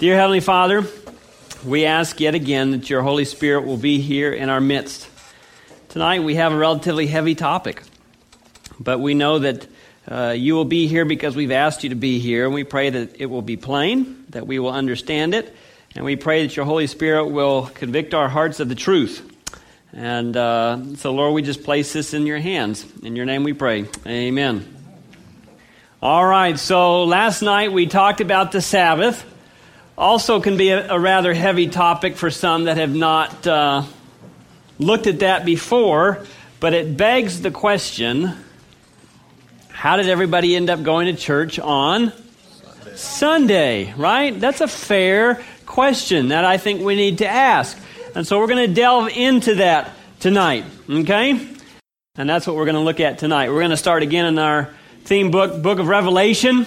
Dear Heavenly Father, we ask yet again that your Holy Spirit will be here in our midst. Tonight we have a relatively heavy topic, but we know that uh, you will be here because we've asked you to be here, and we pray that it will be plain, that we will understand it, and we pray that your Holy Spirit will convict our hearts of the truth. And uh, so, Lord, we just place this in your hands. In your name we pray. Amen. All right, so last night we talked about the Sabbath also can be a, a, rather heavy topic for some that have not uh, looked at that before, but it begs the question how did everybody end up going to church on Sunday, Sunday right? That's a fair question that I think we need to ask. And so we're going to delve into that tonight, okay? And that's what we're going to look at tonight. We're going to start again in our theme book, Book of Revelation.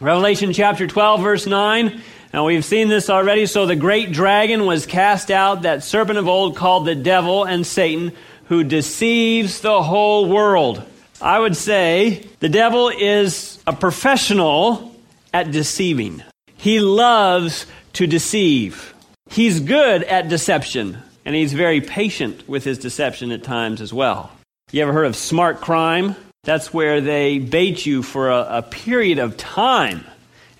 Revelation chapter 12, verse 9. Now we've seen this already. So the great dragon was cast out, that serpent of old called the devil and Satan, who deceives the whole world. I would say the devil is a professional at deceiving. He loves to deceive. He's good at deception, and he's very patient with his deception at times as well. You ever heard of smart crime? That's where they bait you for a, a period of time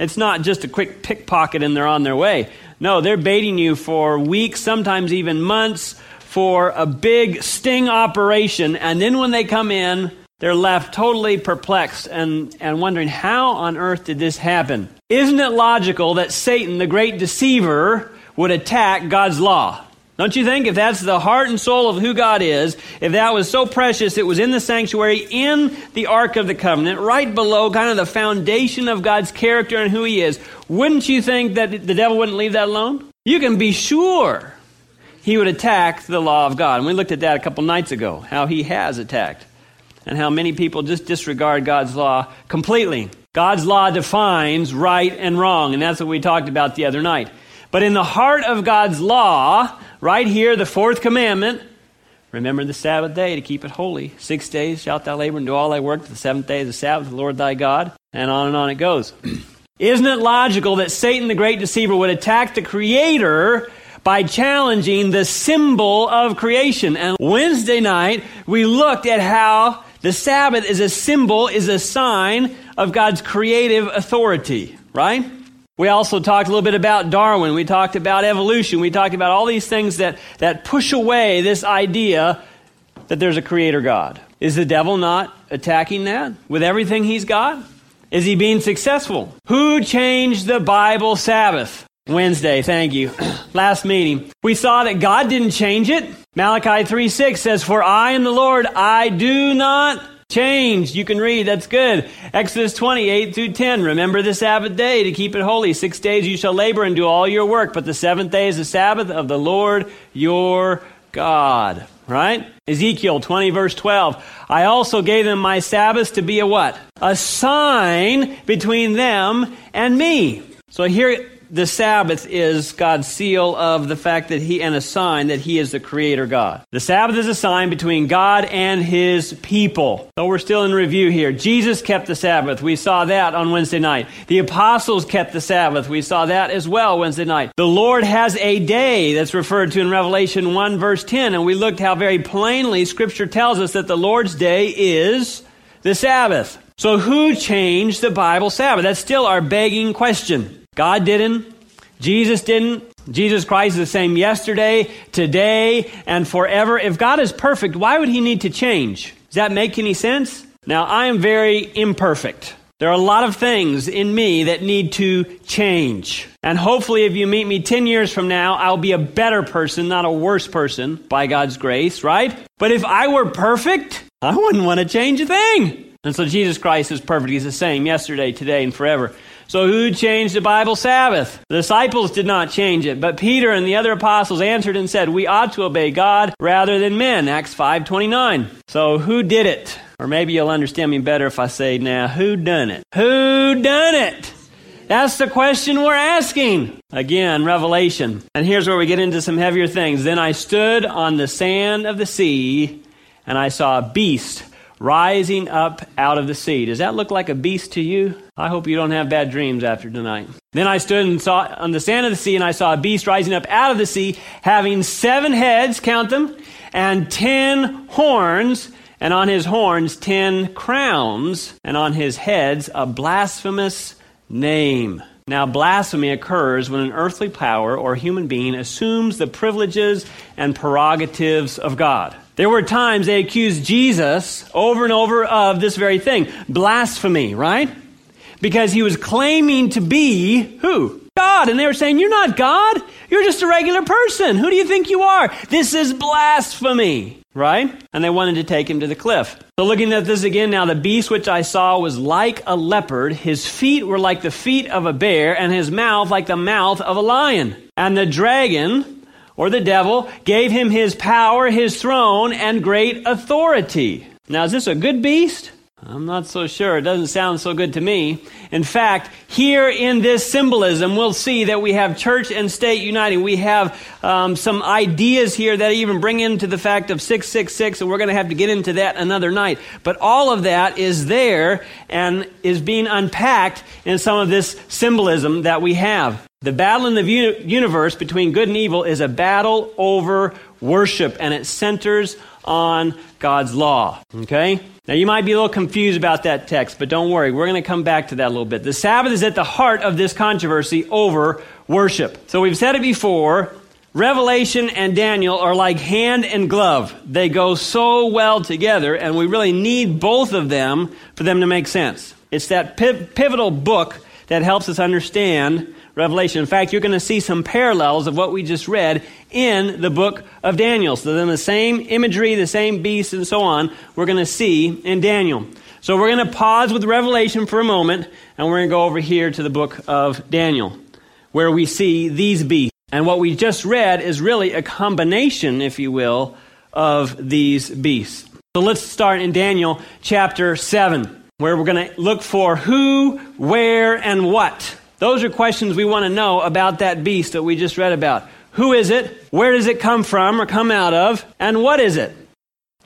it's not just a quick pickpocket and they're on their way. No, they're baiting you for weeks, sometimes even months, for a big sting operation. And then when they come in, they're left totally perplexed and, and wondering, how on earth did this happen? Isn't it logical that Satan, the great deceiver, would attack God's law? Don't you think if that's the heart and soul of who God is, if that was so precious, it was in the sanctuary, in the Ark of the Covenant, right below kind of the foundation of God's character and who He is, wouldn't you think that the devil wouldn't leave that alone? You can be sure he would attack the law of God. And we looked at that a couple nights ago, how he has attacked, and how many people just disregard God's law completely. God's law defines right and wrong, and that's what we talked about the other night. But in the heart of God's law, right here, the fourth commandment, remember the Sabbath day to keep it holy. Six days shalt thou labor and do all thy work. The seventh day is the Sabbath of the Lord thy God. And on and on it goes. Isn't it logical that Satan, the great deceiver, would attack the Creator by challenging the symbol of creation? And Wednesday night, we looked at how the Sabbath is a symbol, is a sign of God's creative authority, right? We also talked a little bit about Darwin. We talked about evolution. We talked about all these things that, that push away this idea that there's a creator God. Is the devil not attacking that with everything he's got? Is he being successful? Who changed the Bible Sabbath? Wednesday, thank you. Last meeting. We saw that God didn't change it. Malachi 3 6 says, For I am the Lord, I do not Changed. You can read. That's good. Exodus 28 through 10. Remember the Sabbath day to keep it holy. Six days you shall labor and do all your work, but the seventh day is the Sabbath of the Lord your God. Right? Ezekiel 20 verse 12. I also gave them my Sabbaths to be a what? A sign between them and me. So here the Sabbath is God's seal of the fact that He, and a sign that He is the Creator God. The Sabbath is a sign between God and His people. So we're still in review here. Jesus kept the Sabbath. We saw that on Wednesday night. The apostles kept the Sabbath. We saw that as well Wednesday night. The Lord has a day that's referred to in Revelation 1 verse 10, and we looked how very plainly Scripture tells us that the Lord's day is the Sabbath. So who changed the Bible Sabbath? That's still our begging question. God didn't. Jesus didn't. Jesus Christ is the same yesterday, today, and forever. If God is perfect, why would he need to change? Does that make any sense? Now, I am very imperfect. There are a lot of things in me that need to change. And hopefully, if you meet me 10 years from now, I'll be a better person, not a worse person, by God's grace, right? But if I were perfect, I wouldn't want to change a thing. And so Jesus Christ is perfect. He's the same yesterday, today, and forever. So who changed the Bible Sabbath? The disciples did not change it, but Peter and the other apostles answered and said, "We ought to obey God rather than men." Acts 5:29. So who did it? Or maybe you'll understand me better if I say, "Now, who done it? Who done it?" That's the question we're asking. Again, Revelation. And here's where we get into some heavier things. Then I stood on the sand of the sea, and I saw a beast rising up out of the sea. Does that look like a beast to you? I hope you don't have bad dreams after tonight. Then I stood and saw on the sand of the sea, and I saw a beast rising up out of the sea, having seven heads, count them, and ten horns, and on his horns ten crowns, and on his heads a blasphemous name. Now, blasphemy occurs when an earthly power or human being assumes the privileges and prerogatives of God. There were times they accused Jesus over and over of this very thing blasphemy, right? Because he was claiming to be who? God. And they were saying, You're not God. You're just a regular person. Who do you think you are? This is blasphemy, right? And they wanted to take him to the cliff. So, looking at this again now, the beast which I saw was like a leopard. His feet were like the feet of a bear, and his mouth like the mouth of a lion. And the dragon, or the devil, gave him his power, his throne, and great authority. Now, is this a good beast? I'm not so sure. It doesn't sound so good to me. In fact, here in this symbolism, we'll see that we have church and state uniting. We have um, some ideas here that even bring into the fact of 666, and we're going to have to get into that another night. But all of that is there and is being unpacked in some of this symbolism that we have. The battle in the universe between good and evil is a battle over worship, and it centers on God's law. Okay? Now, you might be a little confused about that text, but don't worry. We're going to come back to that a little bit. The Sabbath is at the heart of this controversy over worship. So, we've said it before Revelation and Daniel are like hand and glove. They go so well together, and we really need both of them for them to make sense. It's that pivotal book that helps us understand Revelation. In fact, you're going to see some parallels of what we just read in the book of Daniel. So then the same imagery, the same beasts, and so on, we're going to see in Daniel. So we're going to pause with Revelation for a moment, and we're going to go over here to the book of Daniel, where we see these beasts. And what we just read is really a combination, if you will, of these beasts. So let's start in Daniel chapter 7, where we're going to look for who, where, and what those are questions we want to know about that beast that we just read about. Who is it? Where does it come from or come out of? And what is it?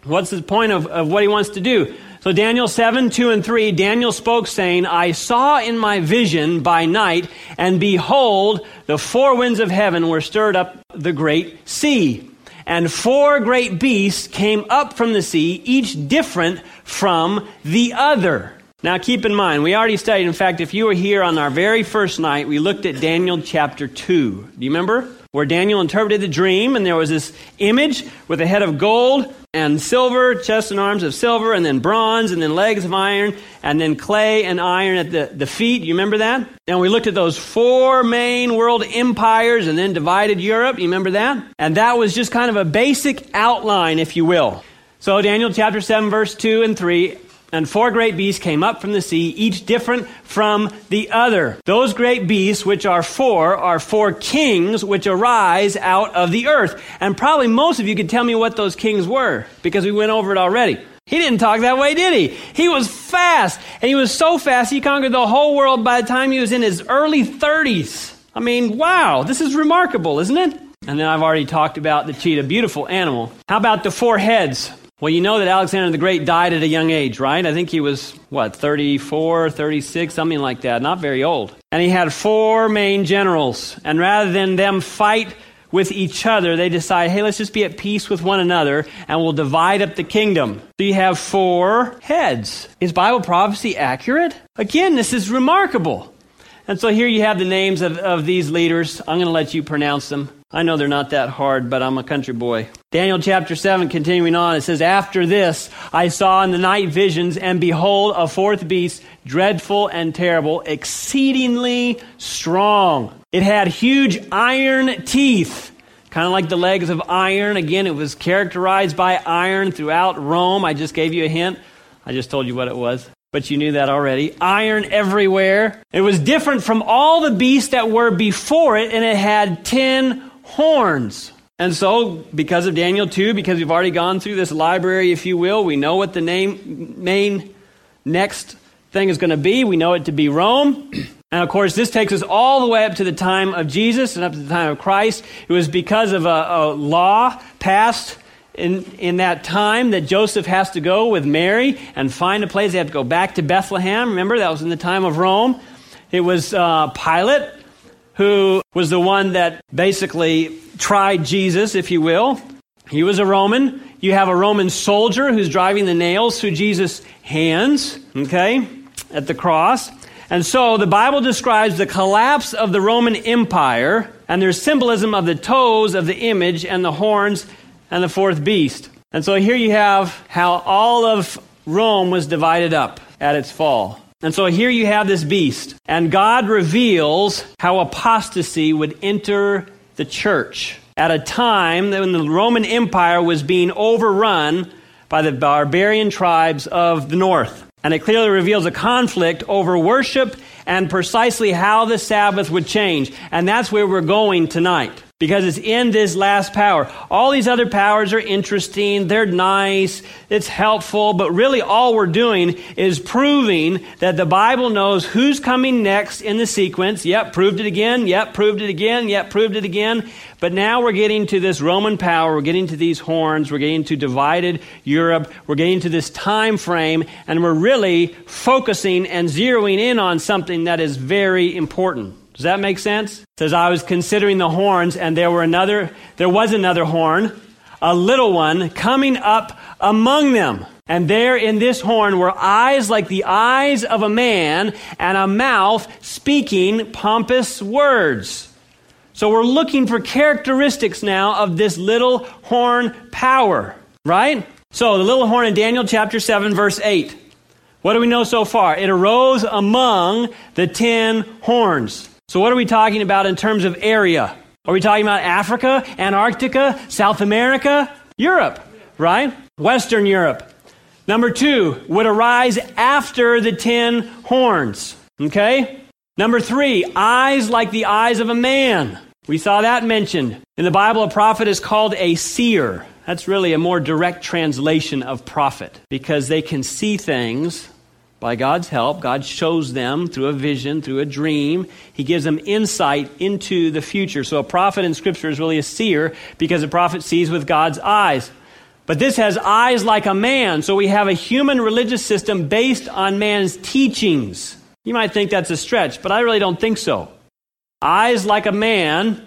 What's the point of, of what he wants to do? So, Daniel 7, 2 and 3, Daniel spoke, saying, I saw in my vision by night, and behold, the four winds of heaven were stirred up the great sea. And four great beasts came up from the sea, each different from the other. Now, keep in mind, we already studied. In fact, if you were here on our very first night, we looked at Daniel chapter 2. Do you remember? Where Daniel interpreted the dream, and there was this image with a head of gold and silver, chest and arms of silver, and then bronze, and then legs of iron, and then clay and iron at the, the feet. You remember that? And we looked at those four main world empires and then divided Europe. You remember that? And that was just kind of a basic outline, if you will. So, Daniel chapter 7, verse 2 and 3 and four great beasts came up from the sea, each different from the other. Those great beasts, which are four, are four kings which arise out of the earth. And probably most of you could tell me what those kings were, because we went over it already. He didn't talk that way, did he? He was fast. And he was so fast, he conquered the whole world by the time he was in his early 30s. I mean, wow, this is remarkable, isn't it? And then I've already talked about the cheetah, beautiful animal. How about the four heads? Well, you know that Alexander the Great died at a young age, right? I think he was, what, 34, 36, something like that, not very old. And he had four main generals. And rather than them fight with each other, they decide, hey, let's just be at peace with one another and we'll divide up the kingdom. So you have four heads. Is Bible prophecy accurate? Again, this is remarkable. And so here you have the names of, of these leaders. I'm going to let you pronounce them. I know they're not that hard, but I'm a country boy. Daniel chapter 7, continuing on, it says, After this I saw in the night visions, and behold, a fourth beast, dreadful and terrible, exceedingly strong. It had huge iron teeth, kind of like the legs of iron. Again, it was characterized by iron throughout Rome. I just gave you a hint. I just told you what it was but you knew that already. Iron everywhere. It was different from all the beasts that were before it, and it had ten horns. And so, because of Daniel 2, because we've already gone through this library, if you will, we know what the name, main next thing is going to be. We know it to be Rome. And of course, this takes us all the way up to the time of Jesus and up to the time of Christ. It was because of a, a law passed in, in that time that Joseph has to go with Mary and find a place. They have to go back to Bethlehem. Remember, that was in the time of Rome. It was uh, Pilate who was the one that basically tried Jesus, if you will. He was a Roman. You have a Roman soldier who's driving the nails through Jesus' hands, okay, at the cross. And so the Bible describes the collapse of the Roman Empire, and there's symbolism of the toes of the image and the horns and the fourth beast. And so here you have how all of Rome was divided up at its fall. And so here you have this beast, and God reveals how apostasy would enter the church at a time when the Roman Empire was being overrun by the barbarian tribes of the north. And it clearly reveals a conflict over worship and precisely how the Sabbath would change. And that's where we're going tonight. Because it's in this last power. All these other powers are interesting, they're nice, it's helpful, but really all we're doing is proving that the Bible knows who's coming next in the sequence. Yep, proved it again, yep, proved it again, yep, proved it again. But now we're getting to this Roman power, we're getting to these horns, we're getting to divided Europe, we're getting to this time frame, and we're really focusing and zeroing in on something that is very important. Does that make sense? It says I was considering the horns, and there were another there was another horn, a little one, coming up among them. And there in this horn were eyes like the eyes of a man, and a mouth speaking pompous words. So we're looking for characteristics now of this little horn power, right? So the little horn in Daniel chapter 7, verse 8. What do we know so far? It arose among the ten horns. So what are we talking about in terms of area? Are we talking about Africa, Antarctica, South America, Europe, right? Western Europe. Number two, would arise after the ten horns. Okay? Number three, eyes like the eyes of a man. We saw that mentioned. In the Bible, a prophet is called a seer. That's really a more direct translation of prophet because they can see things by God's help. God shows them through a vision, through a dream. He gives them insight into the future. So a prophet in Scripture is really a seer because a prophet sees with God's eyes. But this has eyes like a man. So we have a human religious system based on man's teachings. You might think that's a stretch, but I really don't think so eyes like a man,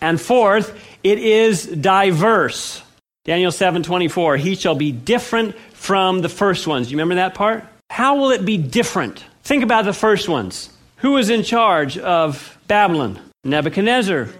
and fourth, it is diverse. Daniel 7:24, he shall be different from the first ones. You remember that part? How will it be different? Think about the first ones. Who was in charge of Babylon? Nebuchadnezzar.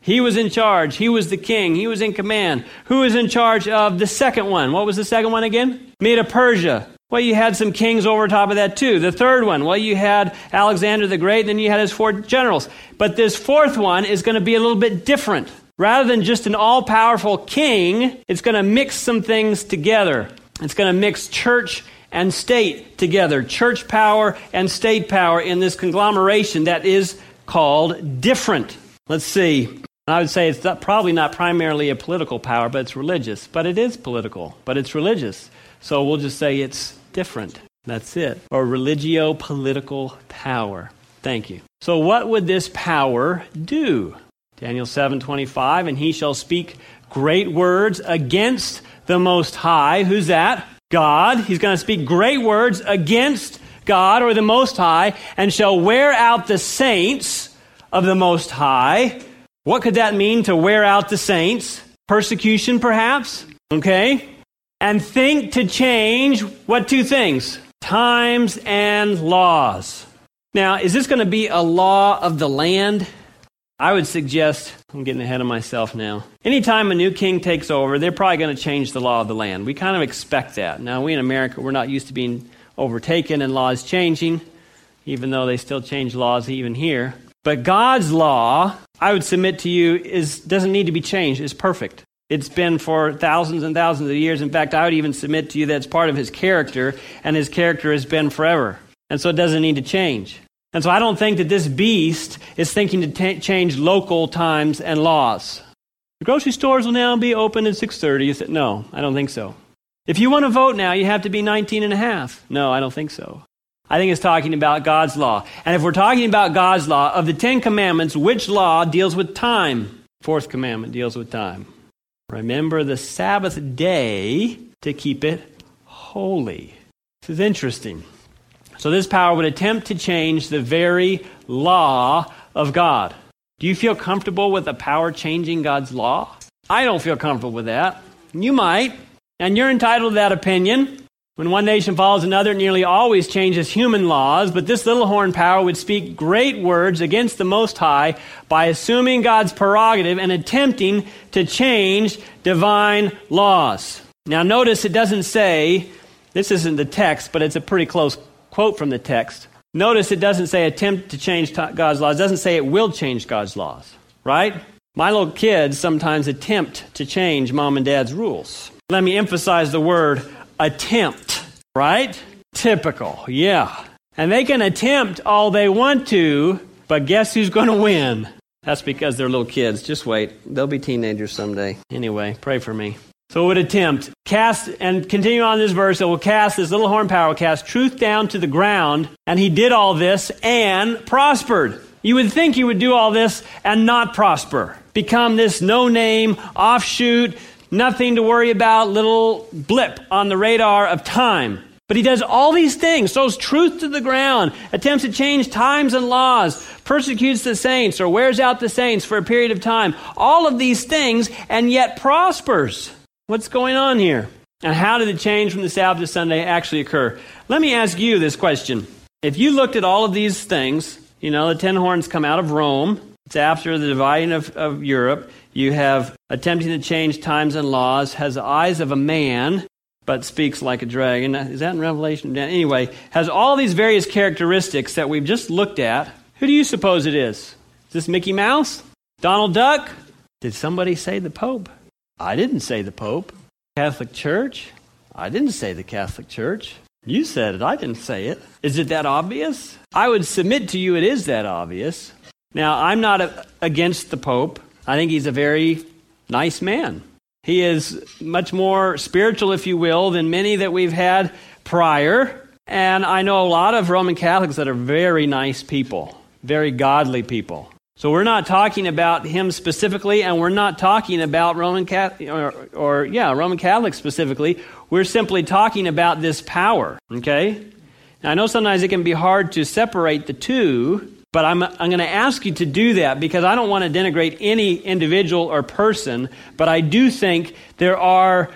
He was in charge. He was the king. He was in command. Who was in charge of the second one? What was the second one again? Medo Persia. Well, you had some kings over top of that too. The third one, well, you had Alexander the Great, and then you had his four generals. But this fourth one is going to be a little bit different. Rather than just an all powerful king, it's going to mix some things together. It's going to mix church and state together, church power and state power in this conglomeration that is called different. Let's see. I would say it's not, probably not primarily a political power, but it's religious. But it is political, but it's religious. So we'll just say it's different. That's it. Or religio political power. Thank you. So what would this power do? Daniel 7:25 and he shall speak great words against the most high. Who's that? God. He's going to speak great words against God or the most high and shall wear out the saints of the most high. What could that mean to wear out the saints? Persecution perhaps? Okay? and think to change what two things? Times and laws. Now, is this going to be a law of the land? I would suggest, I'm getting ahead of myself now. Anytime a new king takes over, they're probably going to change the law of the land. We kind of expect that. Now, we in America, we're not used to being overtaken and laws changing, even though they still change laws even here. But God's law, I would submit to you, is, doesn't need to be changed. It's perfect. It's been for thousands and thousands of years. In fact, I would even submit to you that it's part of his character, and his character has been forever. And so it doesn't need to change. And so I don't think that this beast is thinking to t- change local times and laws. The grocery stores will now be open at 6:30. No, I don't think so. If you want to vote now, you have to be 19 and a half. No, I don't think so. I think it's talking about God's law. And if we're talking about God's law, of the 10 commandments, which law deals with time? Fourth commandment deals with time. Remember the Sabbath day to keep it holy. This is interesting. So, this power would attempt to change the very law of God. Do you feel comfortable with the power changing God's law? I don't feel comfortable with that. You might, and you're entitled to that opinion. When one nation follows another, it nearly always changes human laws, but this little horn power would speak great words against the Most High by assuming God's prerogative and attempting to change divine laws. Now, notice it doesn't say, this isn't the text, but it's a pretty close quote from the text. Notice it doesn't say attempt to change God's laws, it doesn't say it will change God's laws, right? My little kids sometimes attempt to change mom and dad's rules. Let me emphasize the word attempt, right? Typical, yeah. And they can attempt all they want to, but guess who's going to win? That's because they're little kids. Just wait. They'll be teenagers someday. Anyway, pray for me. So it would attempt, cast, and continue on this verse, it will cast, this little horn power will cast truth down to the ground, and he did all this and prospered. You would think he would do all this and not prosper. Become this no name, offshoot, nothing to worry about little blip on the radar of time. But he does all these things, throws truth to the ground, attempts to change times and laws, persecutes the saints or wears out the saints for a period of time. All of these things, and yet prospers. What's going on here? And how did the change from the Sabbath to Sunday actually occur? Let me ask you this question. If you looked at all of these things, you know, the ten horns come out of Rome, it's after the dividing of, of Europe. You have attempting to change times and laws, has the eyes of a man, but speaks like a dragon. Is that in Revelation? Anyway, has all these various characteristics that we've just looked at. Who do you suppose it is? Is this Mickey Mouse? Donald Duck? Did somebody say the Pope? I didn't say the Pope. Catholic Church? I didn't say the Catholic Church. You said it. I didn't say it. Is it that obvious? I would submit to you it is that obvious. Now, I'm not a, against the Pope. I think he's a very nice man. He is much more spiritual, if you will, than many that we've had prior. And I know a lot of Roman Catholics that are very nice people, very godly people. So we're not talking about him specifically, and we're not talking about Roman Catholic, or, or, yeah, Roman Catholics specifically. We're simply talking about this power. Okay. Now, I know sometimes it can be hard to separate the two, but I'm, I'm going to ask you to do that because I don't want to denigrate any individual or person, but I do think there are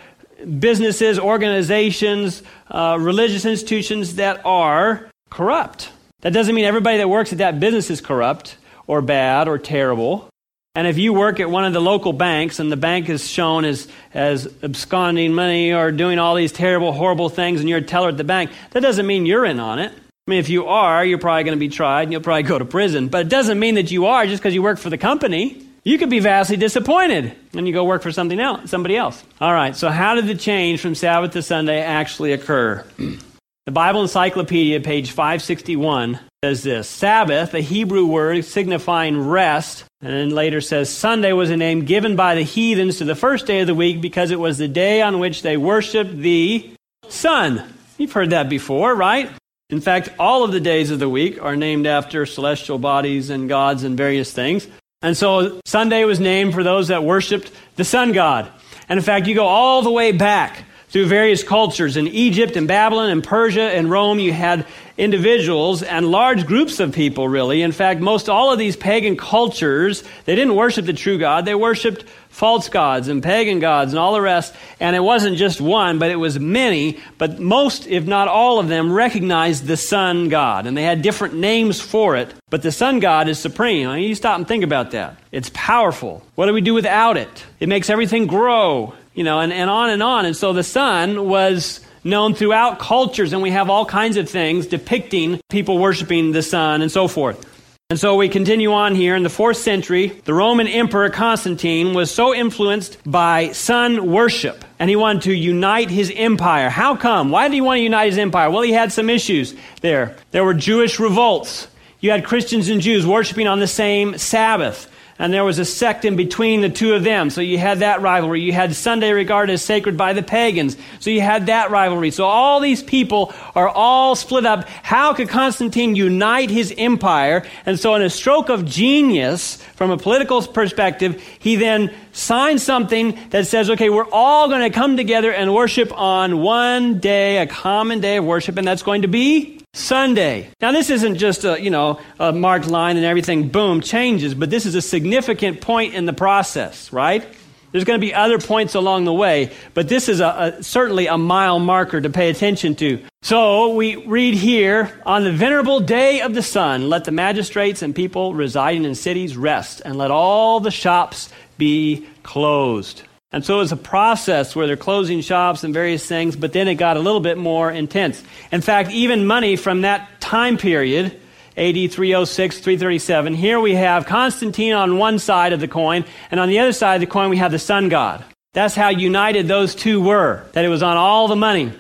businesses, organizations, uh, religious institutions that are corrupt. That doesn't mean everybody that works at that business is corrupt or bad or terrible. And if you work at one of the local banks and the bank is shown as, as absconding money or doing all these terrible, horrible things and you're a teller at the bank, that doesn't mean you're in on it. I mean, if you are, you're probably going to be tried and you'll probably go to prison. But it doesn't mean that you are just because you work for the company. You could be vastly disappointed and you go work for something else, somebody else. All right, so how did the change from Sabbath to Sunday actually occur? the Bible Encyclopedia, page 561, says this Sabbath, a Hebrew word signifying rest, and then later says Sunday was a name given by the heathens to the first day of the week because it was the day on which they worshiped the sun. You've heard that before, right? In fact, all of the days of the week are named after celestial bodies and gods and various things. And so Sunday was named for those that worshiped the sun god. And in fact, you go all the way back through various cultures. In Egypt and Babylon and Persia and Rome, you had individuals and large groups of people, really. In fact, most all of these pagan cultures, they didn't worship the true God. They worshiped false gods and pagan gods and all the rest. And it wasn't just one, but it was many. But most, if not all of them, recognized the sun god. And they had different names for it. But the sun god is supreme. I mean, you stop and think about that. It's powerful. What do we do without it? It makes everything grow, you know, and, and on and on. And so the sun was known throughout cultures, and we have all kinds of things depicting people worshiping the sun and so forth. And so we continue on here. In the fourth century, the Roman Emperor Constantine was so influenced by sun worship, and he wanted to unite his empire. How come? Why did he want to unite his empire? Well, he had some issues there. There were Jewish revolts. You had Christians and Jews worshiping on the same Sabbath. And there was a sect in between the two of them. So you had that rivalry. You had Sunday regarded as sacred by the pagans. So you had that rivalry. So all these people are all split up. How could Constantine unite his empire? And so in a stroke of genius, from a political perspective, he then signs something that says, okay, we're all going to come together and worship on one day, a common day of worship, and that's going to be Sunday. Now, this isn't just a, you know, a marked line and everything, boom, changes, but this is a significant point in the process, right? There's going to be other points along the way, but this is a, a, certainly a mile marker to pay attention to. So we read here on the venerable day of the sun, let the magistrates and people residing in cities rest, and let all the shops be closed. And so it was a process where they're closing shops and various things, but then it got a little bit more intense. In fact, even money from that time period, AD 306, 337, here we have Constantine on one side of the coin, and on the other side of the coin we have the sun god. That's how united those two were, that it was on all the money.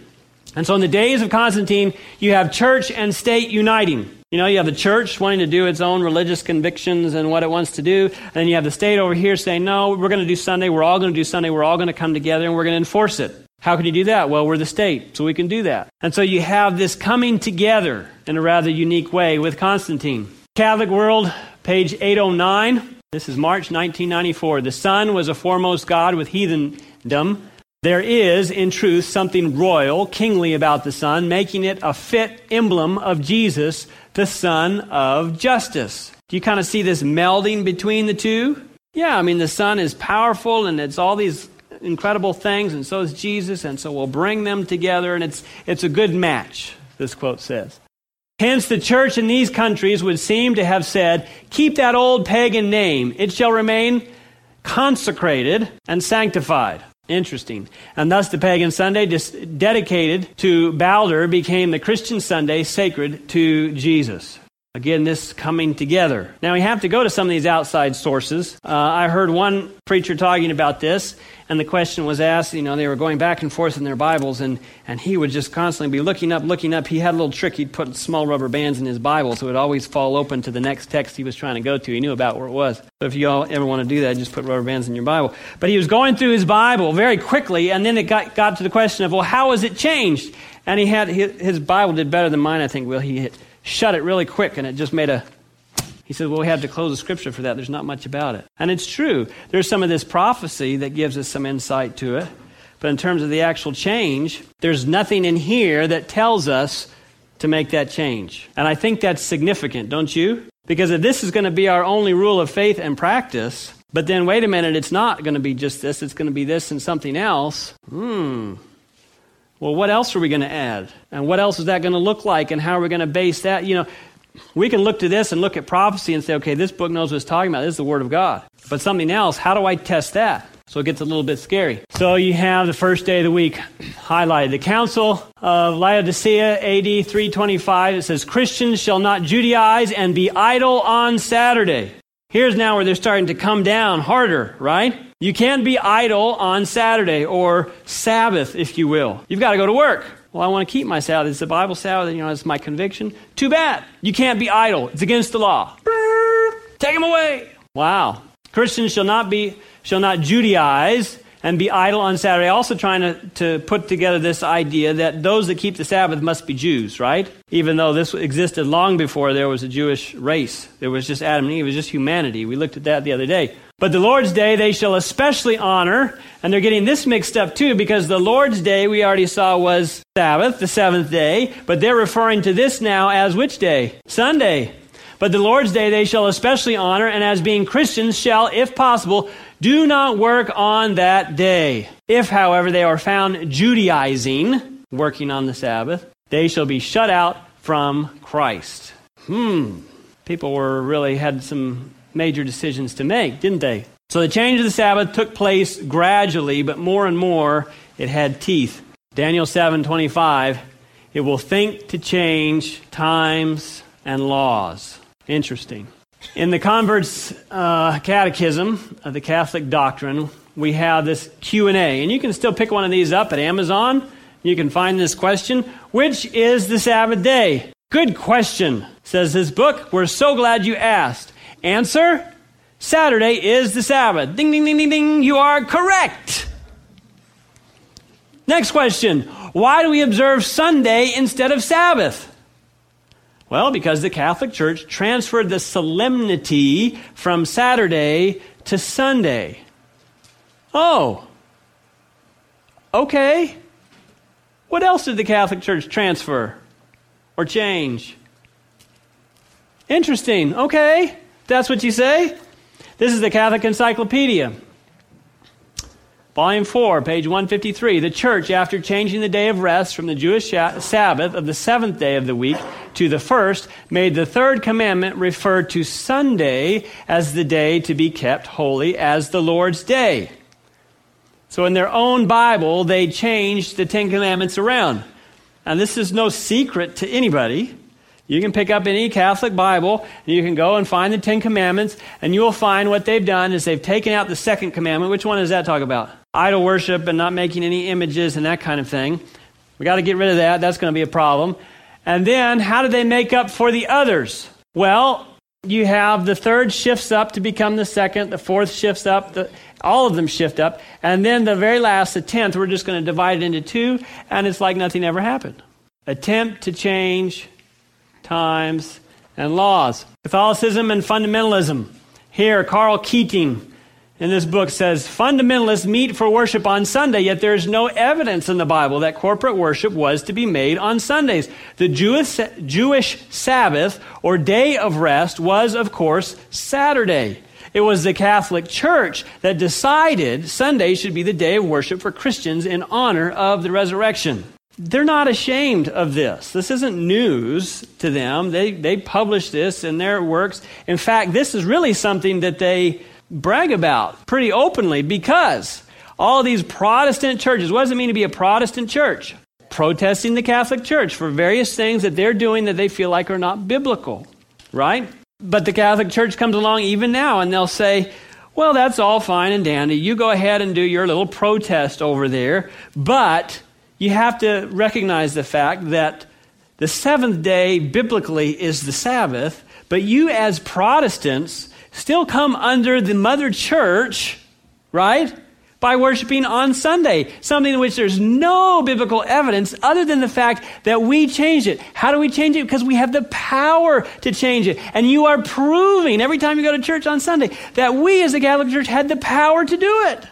And so in the days of Constantine, you have church and state uniting. You know, you have the church wanting to do its own religious convictions and what it wants to do. And then you have the state over here saying, no, we're going to do Sunday. We're all going to do Sunday. We're all going to come together and we're going to enforce it. How can you do that? Well, we're the state, so we can do that. And so you have this coming together in a rather unique way with Constantine. Catholic World, page 809. This is March 1994. The sun was a foremost god with heathendom. There is, in truth, something royal, kingly about the sun, making it a fit emblem of Jesus the Sun of Justice. Do you kind of see this melding between the two? Yeah, I mean, the Son is powerful and it's all these incredible things, and so is Jesus, and so we'll bring them together, and it's, it's a good match, this quote says. Hence, the church in these countries would seem to have said, Keep that old pagan name, it shall remain consecrated and sanctified. Interesting. And thus the pagan Sunday, dedicated to Balder, became the Christian Sunday sacred to Jesus. Again, this coming together. Now, we have to go to some of these outside sources. Uh, I heard one preacher talking about this, and the question was asked, you know, they were going back and forth in their Bibles, and, and he would just constantly be looking up, looking up. He had a little trick. He'd put small rubber bands in his Bible, so it would always fall open to the next text he was trying to go to. He knew about where it was. But if you all ever want to do that, just put rubber bands in your Bible. But he was going through his Bible very quickly, and then it got, got to the question of, well, how has it changed? And he had, his, Bible did better than mine, I think, Will. He shut it really quick, and it just made a he says, Well, we have to close the scripture for that. There's not much about it. And it's true. There's some of this prophecy that gives us some insight to it. But in terms of the actual change, there's nothing in here that tells us to make that change. And I think that's significant, don't you? Because if this is going to be our only rule of faith and practice, but then wait a minute, it's not going to be just this, it's going to be this and something else. Hmm. Well, what else are we going to add? And what else is that going to look like? And how are we going to base that? You know, we can look to this and look at prophecy and say, okay, this book knows what it's talking about. This is the Word of God. But something else, how do I test that? So it gets a little bit scary. So you have the first day of the week highlighted. The Council of Laodicea, AD 325, it says, Christians shall not Judaize and be idle on Saturday. Here's now where they're starting to come down harder, right? You can't be idle on Saturday or Sabbath, if you will. You've got to go to work. Well, I want to keep my Sabbath. It's the Bible Sabbath, you know, it's my conviction. Too bad. You can't be idle. It's against the law. Take them away. Wow. Christians shall not be, shall not Judaize and be idle on Saturday. Also trying to, to put together this idea that those that keep the Sabbath must be Jews, right? Even though this existed long before there was a Jewish race. There was just Adam and Eve. It was just humanity. We looked at that the other day. But the Lord's Day they shall especially honor, and they're getting this mixed up too, because the Lord's Day we already saw was Sabbath, the seventh day, but they're referring to this now as which day? Sunday. But the Lord's Day they shall especially honor, and as being Christians shall, if possible, do not work on that day. If, however, they are found Judaizing, working on the Sabbath, they shall be shut out from Christ. Hmm. People were really had some major decisions to make, didn't they? So the change of the Sabbath took place gradually, but more and more it had teeth. Daniel 7:25, it will think to change times and laws. Interesting. In the converts uh, catechism of the Catholic doctrine, we have this Q&A, and you can still pick one of these up at Amazon. You can find this question, which is the Sabbath day? Good question, says this book. We're so glad you asked. Answer Saturday is the Sabbath. Ding, ding, ding, ding, ding. You are correct. Next question Why do we observe Sunday instead of Sabbath? Well, because the Catholic Church transferred the solemnity from Saturday to Sunday. Oh, okay. What else did the Catholic Church transfer or change? Interesting. Okay. That's what you say? This is the Catholic Encyclopedia. Volume 4, page 153. The church, after changing the day of rest from the Jewish Sabbath of the seventh day of the week to the first, made the third commandment refer to Sunday as the day to be kept holy as the Lord's day. So in their own Bible, they changed the Ten Commandments around. And this is no secret to anybody. You can pick up any Catholic Bible, and you can go and find the Ten Commandments, and you will find what they've done is they've taken out the second commandment. Which one does that talk about? Idol worship and not making any images and that kind of thing. We got to get rid of that. That's going to be a problem. And then, how do they make up for the others? Well, you have the third shifts up to become the second, the fourth shifts up, the, all of them shift up, and then the very last, the tenth, we're just going to divide it into two, and it's like nothing ever happened. Attempt to change times, and laws. Catholicism and fundamentalism. Here, Karl Keating in this book says fundamentalists meet for worship on Sunday, yet there is no evidence in the Bible that corporate worship was to be made on Sundays. The Jewish, Jewish Sabbath or day of rest was, of course, Saturday. It was the Catholic Church that decided Sunday should be the day of worship for Christians in honor of the resurrection they're not ashamed of this. This isn't news to them. They, they publish this in their works. In fact, this is really something that they brag about pretty openly because all these Protestant churches, what does it mean to be a Protestant church? Protesting the Catholic Church for various things that they're doing that they feel like are not biblical, right? But the Catholic Church comes along even now and they'll say, well, that's all fine and dandy. You go ahead and do your little protest over there, but you have to recognize the fact that the seventh day biblically is the Sabbath, but you as Protestants still come under the mother church, right? By worshiping on Sunday, something in which there's no biblical evidence other than the fact that we change it. How do we change it? Because we have the power to change it. And you are proving every time you go to church on Sunday that we as the Catholic Church had the power to do it.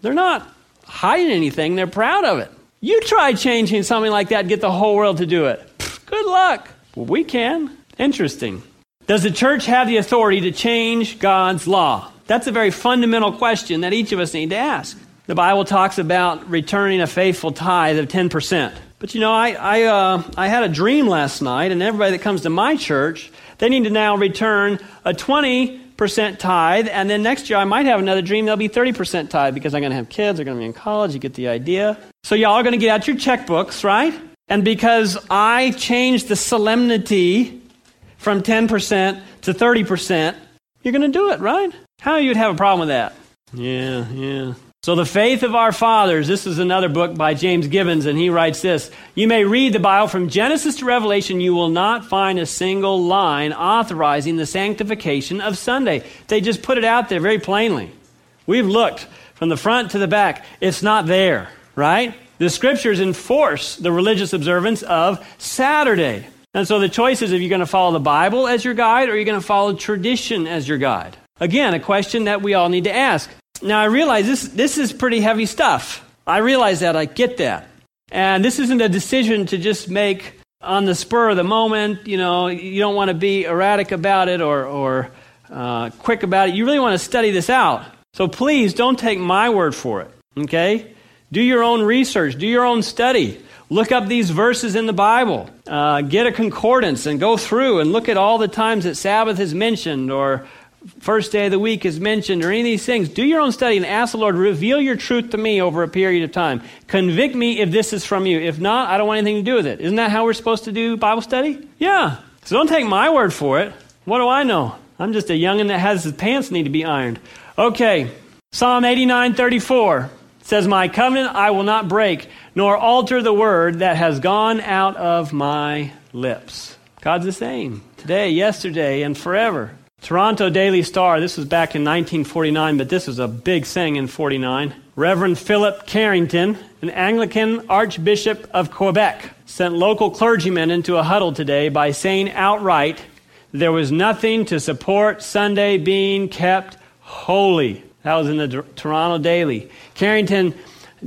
They're not hiding anything, they're proud of it. You try changing something like that get the whole world to do it. Good luck. Well, we can. Interesting. Does the church have the authority to change God's law? That's a very fundamental question that each of us need to ask. The Bible talks about returning a faithful tithe of 10%. But you know, I, I, uh, I had a dream last night, and everybody that comes to my church, they need to now return a 20 percent tithe, and then next year I might have another dream. There'll be 30% tithe because I'm going to have kids. They're going to be in college. You get the idea. So y'all are going to get out your checkbooks, right? And because I changed the solemnity from 10% to 30%, you're going to do it, right? How you'd have a problem with that? Yeah, yeah. So, the faith of our fathers, this is another book by James Gibbons, and he writes this You may read the Bible from Genesis to Revelation, you will not find a single line authorizing the sanctification of Sunday. They just put it out there very plainly. We've looked from the front to the back, it's not there, right? The scriptures enforce the religious observance of Saturday. And so the choice is if you're going to follow the Bible as your guide or you're going to follow tradition as your guide. Again, a question that we all need to ask. Now, I realize this, this is pretty heavy stuff. I realize that. I get that. And this isn't a decision to just make on the spur of the moment. You know, you don't want to be erratic about it or, or uh, quick about it. You really want to study this out. So please don't take my word for it. Okay? Do your own research, do your own study. Look up these verses in the Bible. Uh, get a concordance and go through and look at all the times that Sabbath is mentioned or first day of the week is mentioned or any of these things, do your own study and ask the Lord, reveal your truth to me over a period of time. Convict me if this is from you. If not, I don't want anything to do with it. Isn't that how we're supposed to do Bible study? Yeah. So don't take my word for it. What do I know? I'm just a youngin' that has his pants need to be ironed. Okay. Psalm 89 34 says, My covenant I will not break, nor alter the word that has gone out of my lips. God's the same today, yesterday, and forever. Toronto Daily Star, this was back in 1949, but this was a big thing in 49. Reverend Philip Carrington, an Anglican Archbishop of Quebec, sent local clergymen into a huddle today by saying outright there was nothing to support Sunday being kept holy. That was in the Toronto Daily. Carrington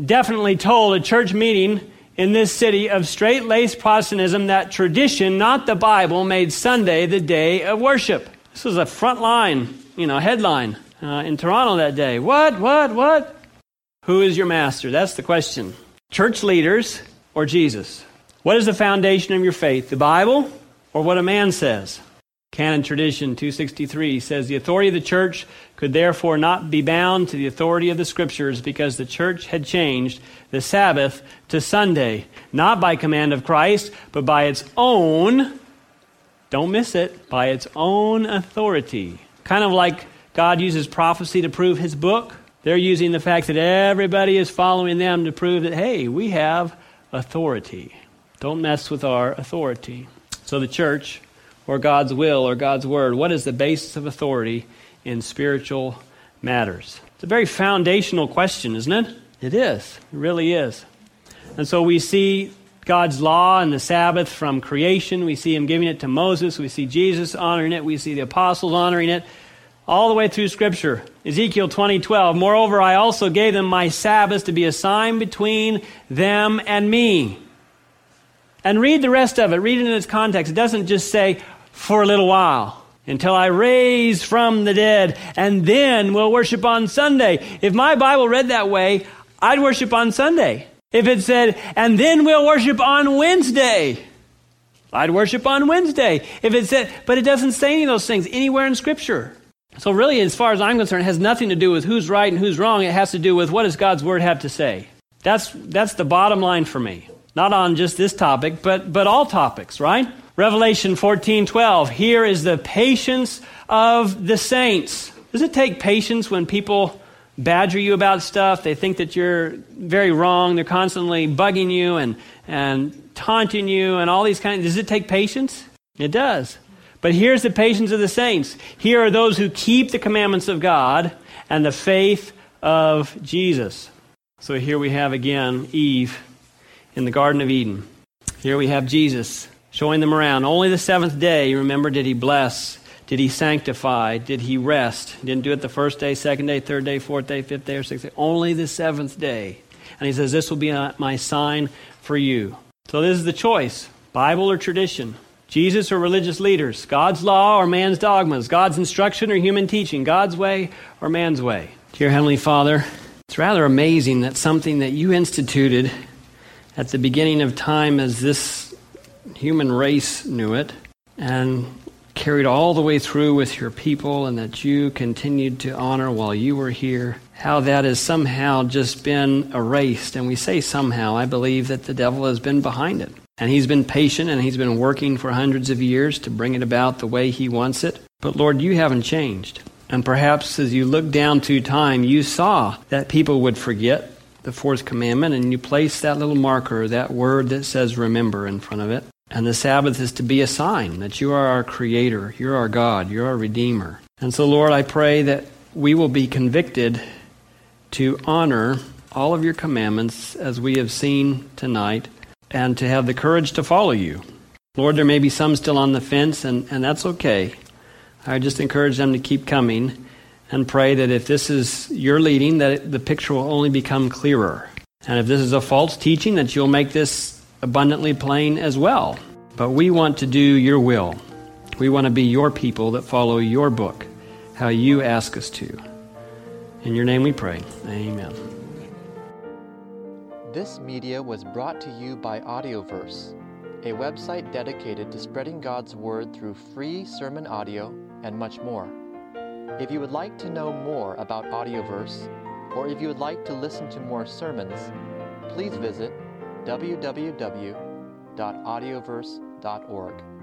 definitely told a church meeting in this city of straight laced Protestantism that tradition, not the Bible, made Sunday the day of worship. This was a front line, you know, headline uh, in Toronto that day. What, what, what? Who is your master? That's the question. Church leaders or Jesus? What is the foundation of your faith? The Bible or what a man says? Canon Tradition 263 says the authority of the church could therefore not be bound to the authority of the scriptures because the church had changed the Sabbath to Sunday, not by command of Christ, but by its own, don't miss it, by its own authority. Kind of like God uses prophecy to prove his book. They're using the fact that everybody is following them to prove that, hey, we have authority. Don't mess with our authority. So the church or God's will or God's word? What is the basis of authority in spiritual matters? It's a very foundational question, isn't it? It is. It really is. And so we see God's law and the Sabbath from creation. We see Him giving it to Moses. We see Jesus honoring it. We see the apostles honoring it. All the way through Scripture. Ezekiel 20, 12. Moreover, I also gave them my Sabbath to be a sign between them and me. And read the rest of it. Read it in its context. It doesn't just say, for a little while until I raise from the dead, and then we'll worship on Sunday. If my Bible read that way, I'd worship on Sunday. If it said, and then we'll worship on Wednesday, I'd worship on Wednesday. If it said, but it doesn't say any of those things anywhere in Scripture. So, really, as far as I'm concerned, it has nothing to do with who's right and who's wrong. It has to do with what does God's Word have to say. That's, that's the bottom line for me. Not on just this topic, but, but all topics, right? Revelation 14:12 Here is the patience of the saints. Does it take patience when people badger you about stuff? They think that you're very wrong. They're constantly bugging you and, and taunting you and all these kinds. Does it take patience? It does. But here's the patience of the saints. Here are those who keep the commandments of God and the faith of Jesus. So here we have again Eve in the Garden of Eden. Here we have Jesus showing them around. Only the seventh day, remember, did he bless? Did he sanctify? Did he rest? Didn't do it the first day, second day, third day, fourth day, fifth day, or sixth day. Only the seventh day. And he says, This will be my sign for you. So this is the choice Bible or tradition? Jesus or religious leaders? God's law or man's dogmas? God's instruction or human teaching? God's way or man's way? Dear Heavenly Father, it's rather amazing that something that you instituted at the beginning of time as this human race knew it and carried all the way through with your people and that you continued to honor while you were here, how that has somehow just been erased. And we say somehow, I believe that the devil has been behind it. And he's been patient and he's been working for hundreds of years to bring it about the way he wants it. But Lord, you haven't changed. And perhaps as you look down through time, you saw that people would forget the fourth commandment and you place that little marker, that word that says remember in front of it. And the Sabbath is to be a sign that you are our Creator, you're our God, you're our Redeemer. And so, Lord, I pray that we will be convicted to honor all of your commandments as we have seen tonight and to have the courage to follow you. Lord, there may be some still on the fence, and, and that's okay. I just encourage them to keep coming and pray that if this is your leading, that the picture will only become clearer. And if this is a false teaching, that you'll make this abundantly plain as well. But we want to do your will. We want to be your people that follow your book, how you ask us to. In your name we pray. Amen. This media was brought to you by Audioverse, a website dedicated to spreading God's Word through free sermon audio and much more. If you would like to know more about Audioverse, or if you would like to listen to more sermons, please visit www.audioverse.org.